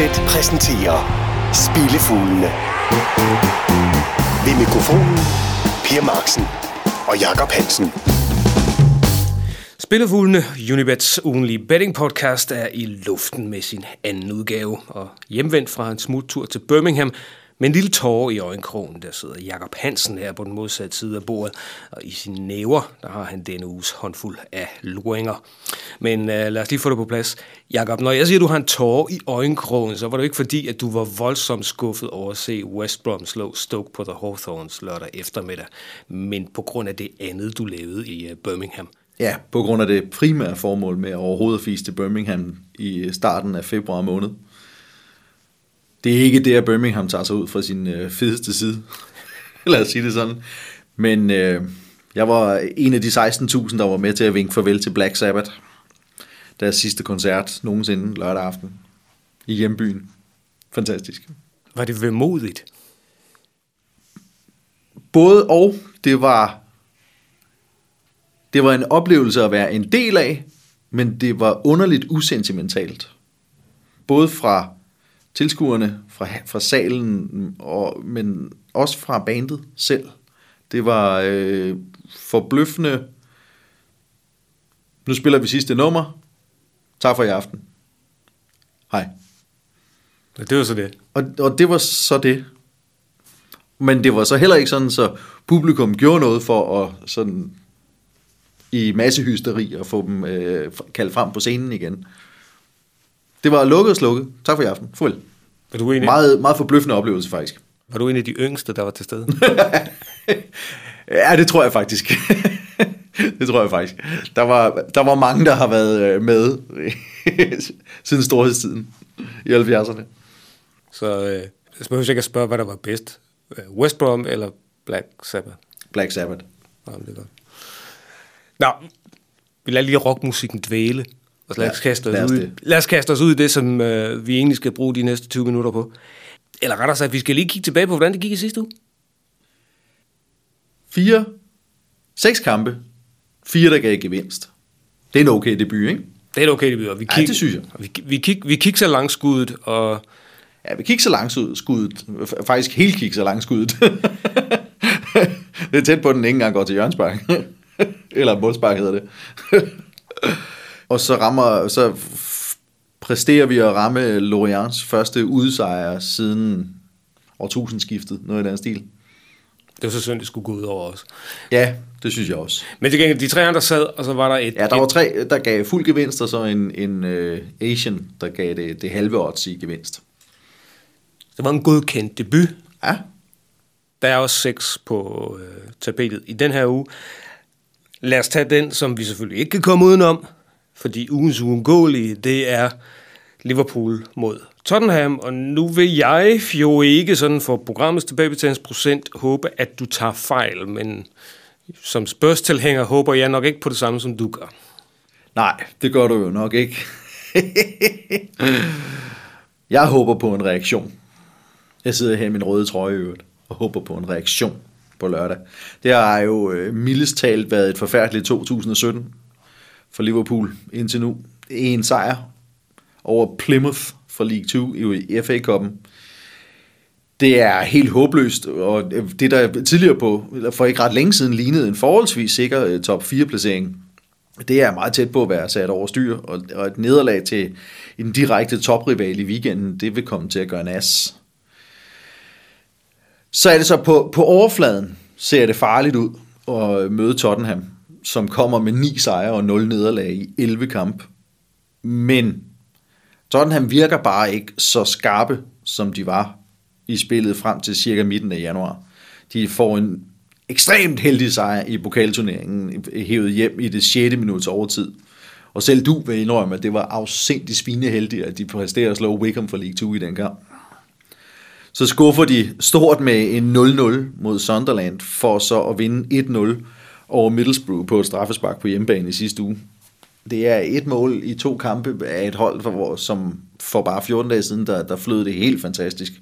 Unibet præsenterer Spillefuglene. Ved mikrofonen Per Marksen og Jakob Hansen. Spillefuglene, Unibets ugenlige betting podcast, er i luften med sin anden udgave. Og hjemvendt fra en smuttur til Birmingham med en lille tårer i øjenkrogen, der sidder Jakob Hansen her på den modsatte side af bordet. Og i sine næver, der har han denne uges håndfuld af luringer. Men uh, lad os lige få det på plads. Jakob, når jeg siger, at du har en tårer i øjenkrogen, så var det ikke fordi, at du var voldsomt skuffet over at se West Brom slå Stoke på The Hawthorns lørdag eftermiddag, men på grund af det andet, du lavede i uh, Birmingham. Ja, på grund af det primære formål med at overhovedet fise til Birmingham i øh, starten af februar måned. Det er ikke det, at Birmingham tager sig ud fra sin øh, fedeste side. Lad os sige det sådan. Men øh, jeg var en af de 16.000, der var med til at vinke farvel til Black Sabbath. Deres sidste koncert nogensinde lørdag aften i hjembyen. Fantastisk. Var det vemodigt? Både og, det var det var en oplevelse at være en del af, men det var underligt usentimentalt. Både fra tilskuerne, fra, fra salen, og, men også fra bandet selv. Det var øh, forbløffende. Nu spiller vi sidste nummer. Tak for i aften. Hej. Ja, det var så det. Og, og det var så det. Men det var så heller ikke sådan, så publikum gjorde noget for at sådan i massehysteri og få dem øh, kaldt frem på scenen igen. Det var lukket og slukket. Tak for i aften. Farvel. Var du en Meget, meget forbløffende oplevelse faktisk. var du en af de yngste, der var til stede? Ja, det tror jeg faktisk. det tror jeg faktisk. Der var, der var mange, der har været øh, med siden storhedstiden i 70'erne. så øh, jeg behøver ikke at spørge, hvad der var bedst. Øh, West Brom eller Black Sabbath? Black Sabbath. Jamen, det er godt. Nå, vi lader lige rockmusikken dvæle. Og lad os, Ja, kaste os, lad os ud, i- det. lad os kaste os ud i det, som øh, vi egentlig skal bruge de næste 20 minutter på. Eller rettere sagt, vi skal lige kigge tilbage på, hvordan det gik i sidste uge. Fire, seks kampe, fire, der gav gevinst. Det er en okay debut, ikke? Det er et okay, det byder. Vi Ja, det synes jeg. Vi, vi, kig, vi kigger så langt skuddet, og Ja, vi kigger så langt ud, skuddet. F- Faktisk helt kigger så langt skuddet. det er tæt på, at den ikke engang går til hjørnspark. Eller målspark hedder det. Og så rammer, så præsterer vi at ramme Lorients første udsejr siden årtusindskiftet. Noget i den stil. det var så synd, det skulle gå ud over os. Ja, det synes jeg også. Men til gengæld, de tre andre sad, og så var der et... Ja, der var tre, der gav fuld gevinst, og så en, en uh, Asian, der gav det, det halve odds i gevinst. det var en godkendt debut. Ja, Der er også seks på øh, tapetet i den her uge. Lad os tage den, som vi selvfølgelig ikke kan komme udenom, fordi ugens uundgåelige, det er Liverpool mod Tottenham, og nu vil jeg jo ikke sådan for programmets tilbagebetalingsprocent håbe, at du tager fejl, men som spørgstilhænger håber jeg nok ikke på det samme, som du gør. Nej, det gør du jo nok ikke. jeg håber på en reaktion. Jeg sidder her i min røde trøje øvrigt, og håber på en reaktion på lørdag. Det har jo øh, mildest talt været et forfærdeligt 2017 for Liverpool indtil nu. En sejr over Plymouth for League 2 i FA-koppen. Det er helt håbløst, og det der tidligere på, eller for ikke ret længe siden, lignede en forholdsvis sikker øh, top 4-placering, det er meget tæt på at være sat over styr, og, og et nederlag til en direkte toprival i weekenden, det vil komme til at gøre nas. Så er det så på, på overfladen, ser det farligt ud at møde Tottenham, som kommer med 9 sejre og 0 nederlag i 11 kamp. Men Tottenham virker bare ikke så skarpe, som de var i spillet frem til cirka midten af januar. De får en ekstremt heldig sejr i pokalturneringen, hævet hjem i det 6. minuts overtid. Og selv du vil indrømme, at det var afsindigt svineheldigt, at de præsterer at slå Wickham for League 2 i den kamp. Så skuffer de stort med en 0-0 mod Sunderland, for så at vinde 1-0 over Middlesbrough på et straffespark på hjemmebane i sidste uge. Det er et mål i to kampe af et hold, for, hvor- som for bare 14 dage siden, der, der flød det helt fantastisk.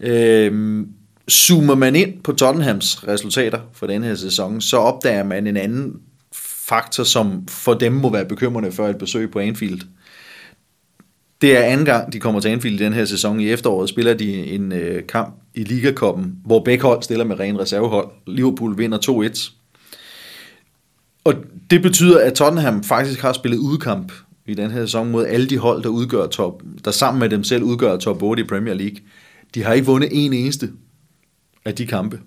Øhm, zoomer man ind på Tottenhams resultater for den her sæson, så opdager man en anden faktor, som for dem må være bekymrende for et besøg på Anfield. Det er anden gang, de kommer til Anfield i den her sæson. I efteråret spiller de en øh, kamp i Ligakoppen, hvor begge hold stiller med ren reservehold. Liverpool vinder 2-1. Og det betyder, at Tottenham faktisk har spillet udkamp i den her sæson mod alle de hold, der, udgør top, der sammen med dem selv udgør top 8 i Premier League. De har ikke vundet en eneste af de kampe.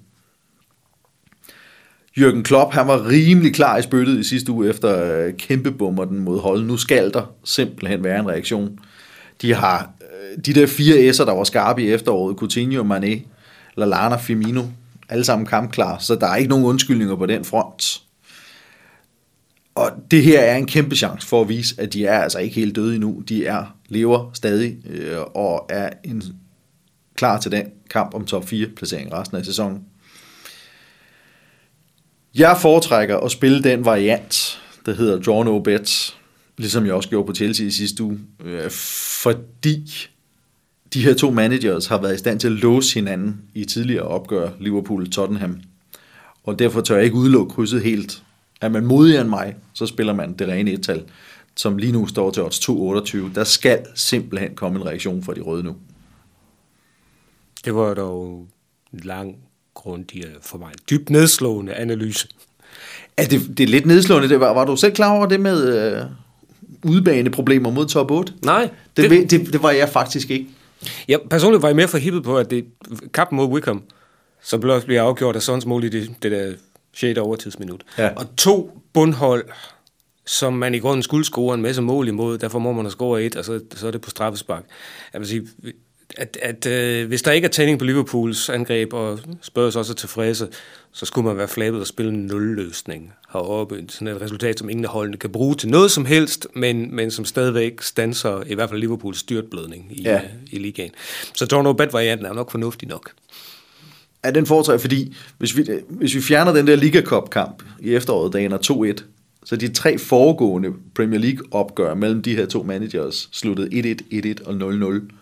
Jürgen Klopp, han var rimelig klar i spyttet i sidste uge efter øh, kæmpebummer den mod hold. Nu skal der simpelthen være en reaktion. De har de der fire S'er, der var skarpe i efteråret, Coutinho, Mané, Lallana, Firmino, alle sammen kampklar, så der er ikke nogen undskyldninger på den front. Og det her er en kæmpe chance for at vise, at de er altså ikke helt døde endnu. De er lever stadig øh, og er en, klar til den kamp om top 4 placering resten af sæsonen. Jeg foretrækker at spille den variant, der hedder Draw No Bets, ligesom jeg også gjorde på Chelsea i sidste uge, øh, fordi de her to managers har været i stand til at låse hinanden i tidligere opgør Liverpool-Tottenham. Og derfor tør jeg ikke udelukke krydset helt. Er man modigere end mig, så spiller man det rene et-tal, som lige nu står til odds 2,28. Der skal simpelthen komme en reaktion fra de røde nu. Det var dog en lang, grundig for mig dybt nedslående analyse. Ja, det, det er lidt nedslående. Det var, var du selv klar over det med øh, udbaneproblemer mod top 8? Nej. Det, det, det, det var jeg faktisk ikke. Ja, personligt var jeg mere forhippet på, at det kampen mod Wickham, som blev bliver afgjort af Sons mål i det, det der 6. overtidsminut. Ja. Og to bundhold, som man i grunden skulle score en masse mål imod, derfor må man have score et, og så, så er det på straffespark. Jeg vil sige, at, at øh, hvis der ikke er tænding på Liverpools angreb, og Spurs også er tilfredse, så skulle man være flabet og spille en nulløsning heroppe. Sådan et resultat, som ingen af holdene kan bruge til noget som helst, men, men som stadigvæk stanser i hvert fald Liverpools styrtblødning i, Ja. i ligaen. Så Torno Bet-varianten er nok fornuftig nok. Ja, den foretrækker, fordi hvis vi, hvis vi fjerner den der Liga Cup-kamp i efteråret, der ender 2-1, så de tre foregående Premier League-opgør mellem de her to managers sluttede 1-1, 1-1 og 0-0.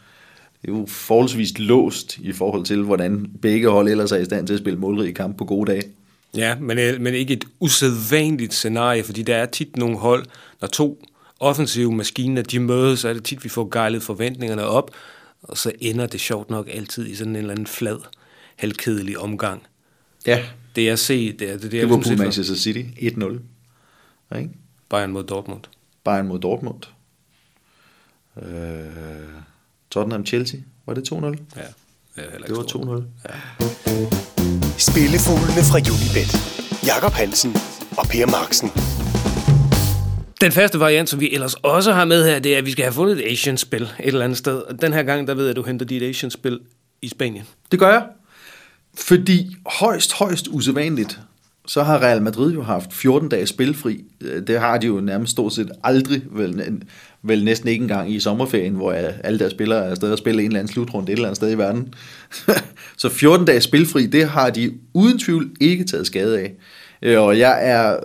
Det er jo forholdsvis låst i forhold til, hvordan begge hold ellers er i stand til at spille målrige kamp på gode dage. Ja, men, øh, men ikke et usædvanligt scenarie, fordi der er tit nogle hold, når to offensive maskiner, de mødes, så er det tit, vi får gejlet forventningerne op, og så ender det sjovt nok altid i sådan en eller anden flad, halvkedelig omgang. Ja, Det jeg ser, det er det, det, Liverpool ligesom set Manchester City 1-0. Ja, ikke? Bayern mod Dortmund. Bayern mod Dortmund. Øh, Tottenham Chelsea, var det 2-0? Ja, det, er Det var ikke stort. 2-0. Spillefuglene fra Unibet. Jakob Hansen og Per Marksen. Den første variant, som vi ellers også har med her, det er, at vi skal have fundet et Asian-spil et eller andet sted. Og den her gang, der ved jeg, at du henter dit Asian-spil i Spanien. Det gør jeg. Fordi højst, højst usædvanligt, så har Real Madrid jo haft 14 dages spilfri. Øh, det har de jo nærmest stort set aldrig, vel, vel næsten ikke engang i sommerferien, hvor øh, alle deres spillere er afsted og spiller en eller anden slutrunde et eller andet sted i verden. så 14 dages spilfri, det har de uden tvivl ikke taget skade af. Øh, og jeg er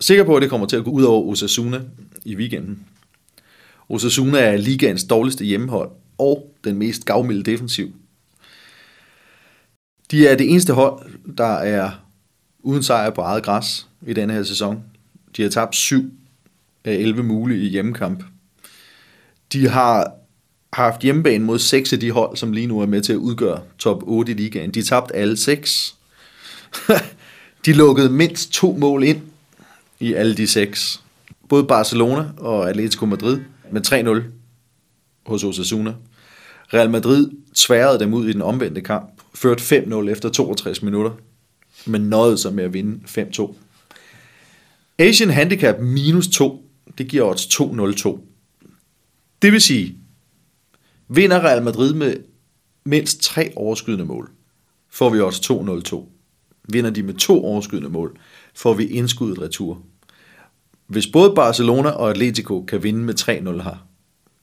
sikker på, at det kommer til at gå ud over Osasuna i weekenden. Osasuna er ligaens dårligste hjemmehold og den mest gavmilde defensiv. De er det eneste hold, der er uden sejr på eget græs i denne her sæson. De har tabt 7 af 11 mulige i hjemmekamp. De har haft hjemmebane mod 6 af de hold, som lige nu er med til at udgøre top 8 i ligaen. De tabte alle 6. de lukkede mindst to mål ind i alle de seks. Både Barcelona og Atletico Madrid med 3-0 hos Osasuna. Real Madrid tværede dem ud i den omvendte kamp, ført 5-0 efter 62 minutter, men nåede sig med at vinde 5-2. Asian Handicap minus 2, det giver odds 2-0-2. Det vil sige, vinder Real Madrid med mindst tre overskydende mål, får vi odds 2-0-2. Vinder de med to overskydende mål, får vi indskuddet retur. Hvis både Barcelona og Atletico kan vinde med 3-0 her,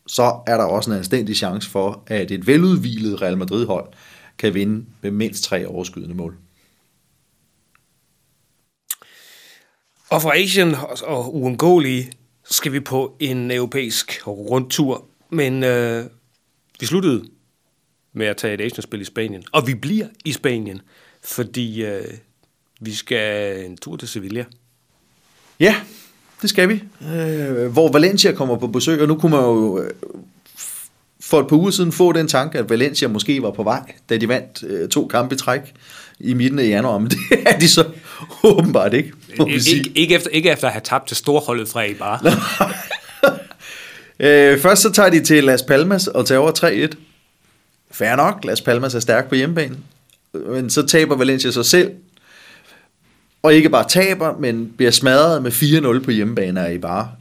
så er der også en anstændig chance for, at et veludvilet Real Madrid-hold kan vinde med mindst tre overskydende mål. Og fra Asien og uundgåelige, så skal vi på en europæisk rundtur. Men øh, vi sluttede med at tage et Asian-spil i Spanien. Og vi bliver i Spanien, fordi øh, vi skal en tur til Sevilla. Ja, det skal vi. Øh, hvor Valencia kommer på besøg, og nu kunne man jo øh, for et par uger siden få den tanke, at Valencia måske var på vej, da de vandt øh, to kampe i træk i midten af januar, men det er de så åbenbart ikke. Ikke, ikke, efter, ikke efter at have tabt til storholdet fra bare. Øh, først så tager de til Las Palmas og tager over 3-1. Fair nok, Las Palmas er stærk på hjemmebane. Men så taber Valencia sig selv. Og ikke bare taber, men bliver smadret med 4-0 på hjemmebane af bare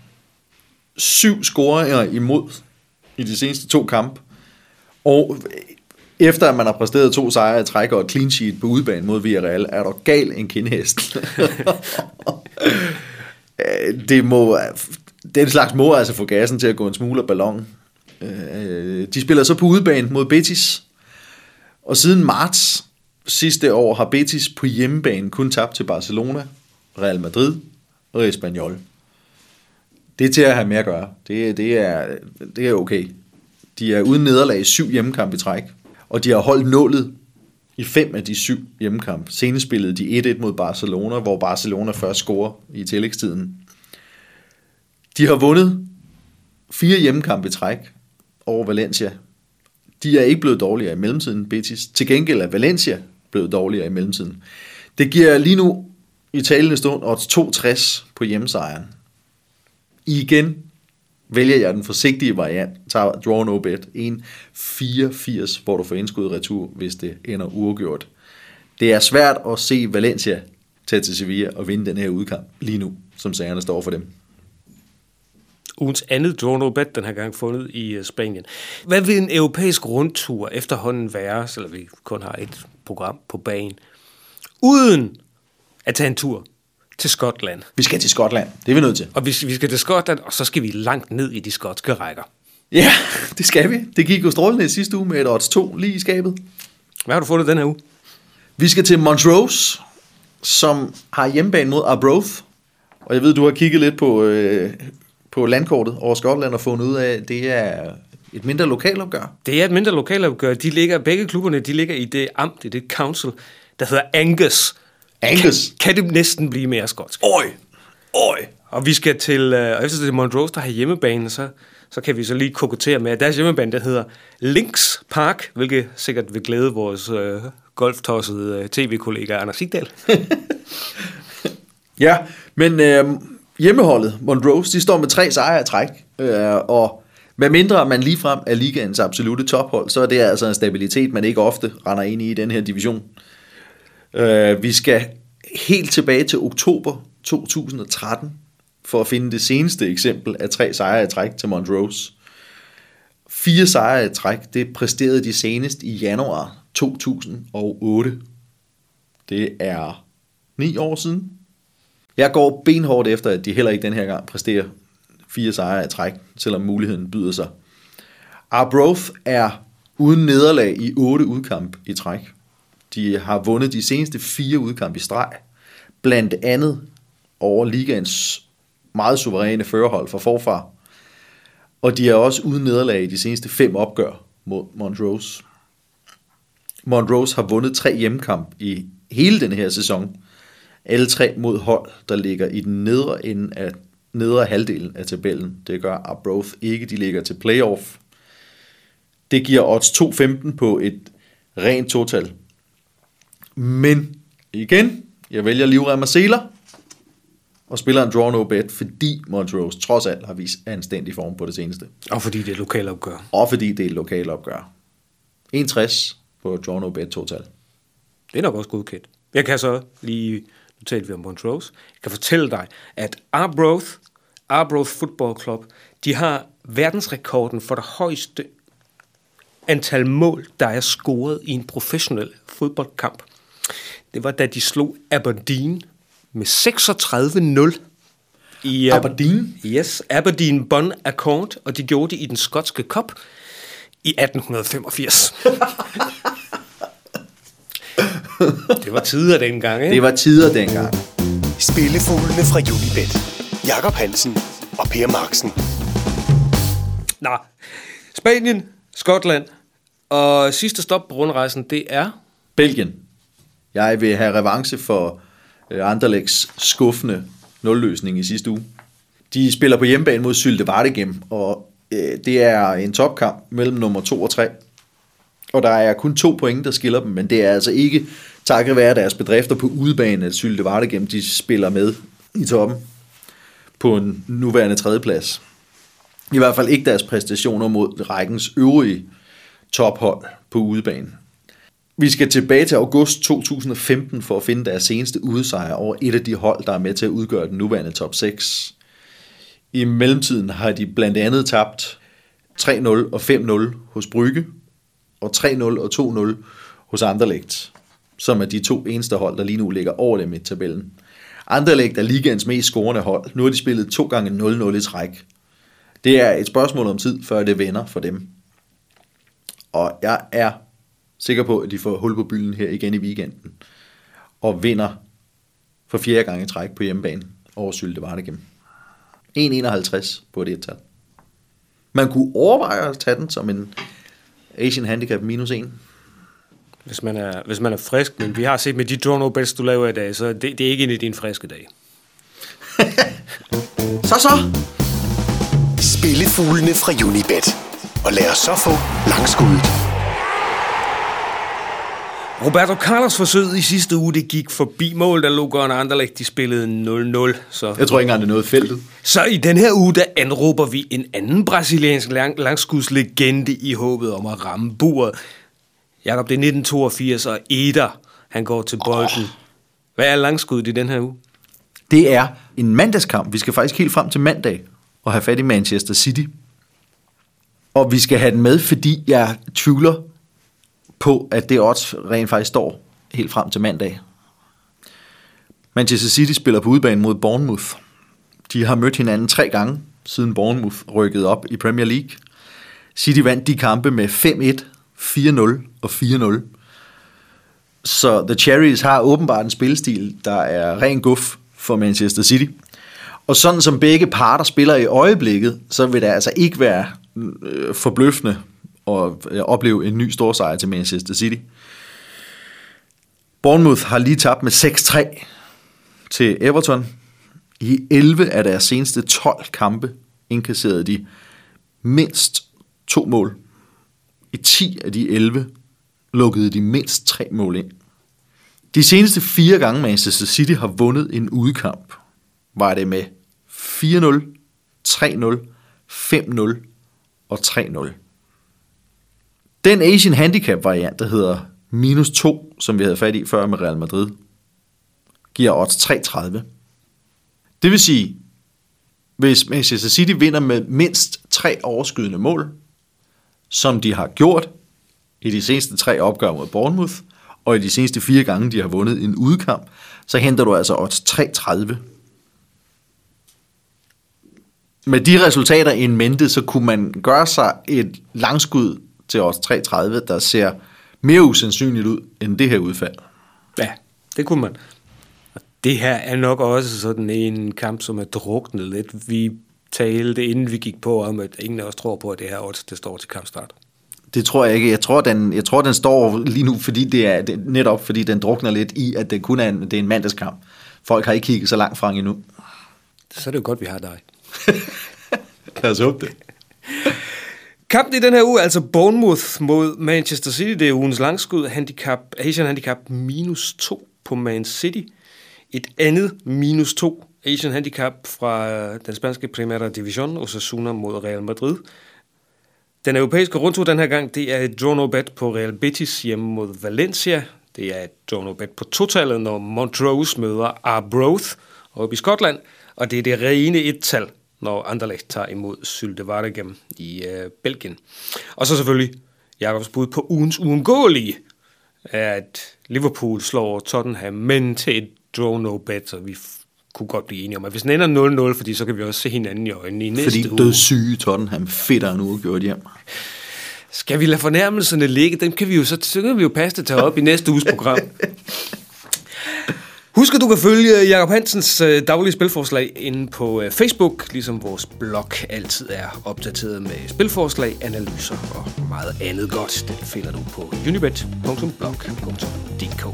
syv scoringer imod i de seneste to kampe. Og efter at man har præsteret to sejre i træk og et clean sheet på udbanen mod Villarreal, er der gal en kindhest. Det må, den slags må altså få gassen til at gå en smule af ballon. Øh, de spiller så på udbanen mod Betis, og siden marts sidste år har Betis på hjemmebane kun tabt til Barcelona, Real Madrid og Espanyol. Det er til at have med at gøre. Det, det, er, det er okay. De er uden nederlag i syv hjemmekampe i træk, og de har holdt nålet i fem af de syv hjemmekampe. Senest spillede de 1-1 mod Barcelona, hvor Barcelona først scorer i tillægstiden. De har vundet fire hjemmekampe i træk over Valencia. De er ikke blevet dårligere i mellemtiden, Betis. Til gengæld er Valencia blevet dårligere i mellemtiden. Det giver lige nu i talende stund odds 62 på hjemmesejren. Igen vælger jeg den forsigtige variant, tager draw no bet, 1,84, hvor du får indskud retur, hvis det ender uafgjort. Det er svært at se Valencia tage til Sevilla og vinde den her udkamp lige nu, som sagerne står for dem. Ugens andet draw no bet den her gang fundet i øh, Spanien. Hvad vil en europæisk rundtur efterhånden være, selvom vi kun har et program på banen, uden at tage en tur til Skotland? Vi skal til Skotland, det er vi nødt til. Og hvis vi skal til Skotland, og så skal vi langt ned i de skotske rækker. Ja, det skal vi. Det gik jo strålende i sidste uge med et odds 2 lige i skabet. Hvad har du fundet den her uge? Vi skal til Montrose, som har hjemmebane mod Arbroath. Og jeg ved, du har kigget lidt på, øh, på landkortet over Skotland og fundet ud af, at det er et mindre lokalopgør. Det er et mindre lokalopgør. De ligger, begge klubberne de ligger i det amt, i det council, der hedder Angus. Angus? Kan, kan det næsten blive mere skotsk? Oj, oj. Og vi skal til, øh, og efter det er Montrose, der har hjemmebane, så, så kan vi så lige kokettere med, at deres hjemmebane, der hedder Links Park, hvilket sikkert vil glæde vores øh, golftossede øh, tv-kollega Anders Sigdal. Ja, men øh, hjemmeholdet, Montrose, de står med tre sejre i træk. Øh, og med mindre man ligefrem er ligaens absolute tophold, så er det altså en stabilitet, man ikke ofte render ind i i den her division. Øh, vi skal helt tilbage til oktober 2013 for at finde det seneste eksempel af tre sejre i træk til Montrose. Fire sejre i træk, det præsterede de senest i januar 2008. Det er ni år siden. Jeg går benhårdt efter, at de heller ikke den her gang præsterer fire sejre i træk, selvom muligheden byder sig. Arbroath er uden nederlag i otte udkamp i træk. De har vundet de seneste fire udkampe i streg, blandt andet over ligaens meget suveræne førerhold for forfar. Og de er også uden nederlag i de seneste fem opgør mod Montrose. Montrose har vundet tre hjemmekamp i hele den her sæson. Alle tre mod hold, der ligger i den nedre ende af nedre halvdelen af tabellen. Det gør Arbroath ikke, de ligger til playoff. Det giver odds 2.15 på et rent total. Men igen, jeg vælger livrem og seler og spiller en draw no bet, fordi Montrose trods alt har vist anstændig form på det seneste. Og fordi det er lokalopgør. Og fordi det er et lokalt opgør. 61 på draw no bet total. Det er nok også godkendt. Jeg kan så lige, nu talte vi om Montrose, jeg kan fortælle dig, at Arbroath, Arbroath Football Club, de har verdensrekorden for det højeste antal mål, der er scoret i en professionel fodboldkamp. Det var, da de slog Aberdeen med 36-0. I, uh, Aberdeen? Yes, Aberdeen Bon Accord, og de gjorde det i den skotske cup i 1885. det var tider dengang, ikke? Det var tider dengang. Spillefuglene fra Unibet. Jakob Hansen og Per Marksen. Nå, Spanien, Skotland, og sidste stop på rundrejsen, det er... Belgien. Jeg vil have revanche for øh, Anderlechts skuffende nulløsning i sidste uge. De spiller på hjemmebane mod Sylte Vardegem, og øh, Det er en topkamp mellem nummer 2 og 3. Og der er kun to point, der skiller dem, men det er altså ikke takket være deres bedrifter på udebane, at Sylte Vardegem, de spiller med i toppen på en nuværende tredjeplads. I hvert fald ikke deres præstationer mod rækkens øvrige tophold på udebane. Vi skal tilbage til august 2015 for at finde deres seneste udsejr over et af de hold, der er med til at udgøre den nuværende top 6. I mellemtiden har de blandt andet tabt 3-0 og 5-0 hos Brygge, og 3-0 og 2-0 hos Anderlecht, som er de to eneste hold, der lige nu ligger over dem i tabellen. Anderlecht er ligaens mest scorende hold. Nu har de spillet to gange 0-0 i træk. Det er et spørgsmål om tid, før det vender for dem. Og jeg er sikker på, at de får hul på bylden her igen i weekenden. Og vinder for fjerde gang i træk på hjemmebane over Sylte Vardegem. 1,51 på det tal. Man kunne overveje at tage den som en Asian Handicap minus 1. Hvis man, er, hvis man er frisk, men vi har set med de draw bets, du laver i dag, så det, det er ikke en af dine friske dage. Så så! Spillefuglene fra Unibet. Og lad os så få langskuddet. Roberto Carlos forsøg i sidste uge, det gik forbi mål, da Lugon og Anderlecht de spillede 0-0. Så, Jeg tror ikke engang, det noget feltet. så i den her uge, der anråber vi en anden brasiliansk lang, langskudslegende i håbet om at ramme buret. Jakob, det er 1982, og Eder, han går til bolden. Hvad er langskuddet i den her uge? Det er en mandagskamp. Vi skal faktisk helt frem til mandag og have fat i Manchester City. Og vi skal have den med, fordi jeg tvivler på, at det odds rent faktisk står helt frem til mandag. Manchester City spiller på udebane mod Bournemouth. De har mødt hinanden tre gange, siden Bournemouth rykkede op i Premier League. City vandt de kampe med 5-1, 4-0 og 4-0. Så The Cherries har åbenbart en spilstil, der er ren guf for Manchester City. Og sådan som begge parter spiller i øjeblikket, så vil det altså ikke være øh, forbløffende og øh, opleve en ny stor sejr til Manchester City. Bournemouth har lige tabt med 6-3 til Everton. I 11 af deres seneste 12 kampe indkasserede de mindst to mål. I 10 af de 11 lukkede de mindst tre mål ind. De seneste fire gange Manchester City har vundet en udkamp, var det med 4-0, 3-0, 5-0 og 3-0. Den Asian Handicap variant, der hedder minus 2, som vi havde fat i før med Real Madrid, giver odds 3,30. Det vil sige, hvis Manchester City vinder med mindst tre overskydende mål, som de har gjort i de seneste tre opgør mod Bournemouth, og i de seneste fire gange, de har vundet en udkamp, så henter du altså odds 3,30. Med de resultater i mente, så kunne man gøre sig et langskud til odds 3,30, der ser mere usandsynligt ud end det her udfald. Ja, det kunne man. Og det her er nok også sådan en kamp, som er druknet lidt. Vi talte, inden vi gik på, om at ingen af os tror på, at det her odds, det står til kampstart. Det tror jeg ikke. Jeg tror, den, jeg tror, den står lige nu, fordi det er det, netop fordi den drukner lidt i, at det kun er en, det er en mandagskamp. Folk har ikke kigget så langt frem endnu. Så er det jo godt, vi har dig. Lad os håbe det. Kampen i den her uge er altså Bournemouth mod Manchester City. Det er ugens langskud. Handicap, Asian Handicap minus 2 på Man City. Et andet minus 2 Asian Handicap fra øh, den spanske Primera Division, Osasuna mod Real Madrid. Den europæiske rundtur den her gang, det er et draw no bet på Real Betis hjemme mod Valencia. Det er et draw no bet på totallet, når Montrose møder Arbroath oppe i Skotland. Og det er det rene et-tal, når Anderlecht tager imod Sylte Waregem i øh, Belgien. Og så selvfølgelig Jakobs bud på ugens uundgåelige, at Liverpool slår Tottenham, men til et draw no bet, så vi kunne godt blive enige om, at hvis den ender 0-0, fordi så kan vi også se hinanden i øjnene i næste Fordi uge. dødssyge Tottenham fedter en uge gjort hjem. Skal vi lade fornærmelserne ligge? Dem kan vi jo så, så kan vi jo passe det tage op i næste uges program. Husk, at du kan følge Jakob Hansens øh, daglige spilforslag inde på øh, Facebook, ligesom vores blog altid er opdateret med spilforslag, analyser og meget andet godt. Den finder du på unibet.blog.dk.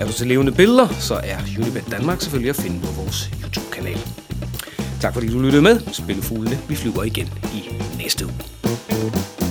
Er du til levende billeder, så er Unibet Danmark selvfølgelig at finde på vores YouTube-kanal. Tak fordi du lyttede med. Spillefuglene, vi flyver igen i næste uge.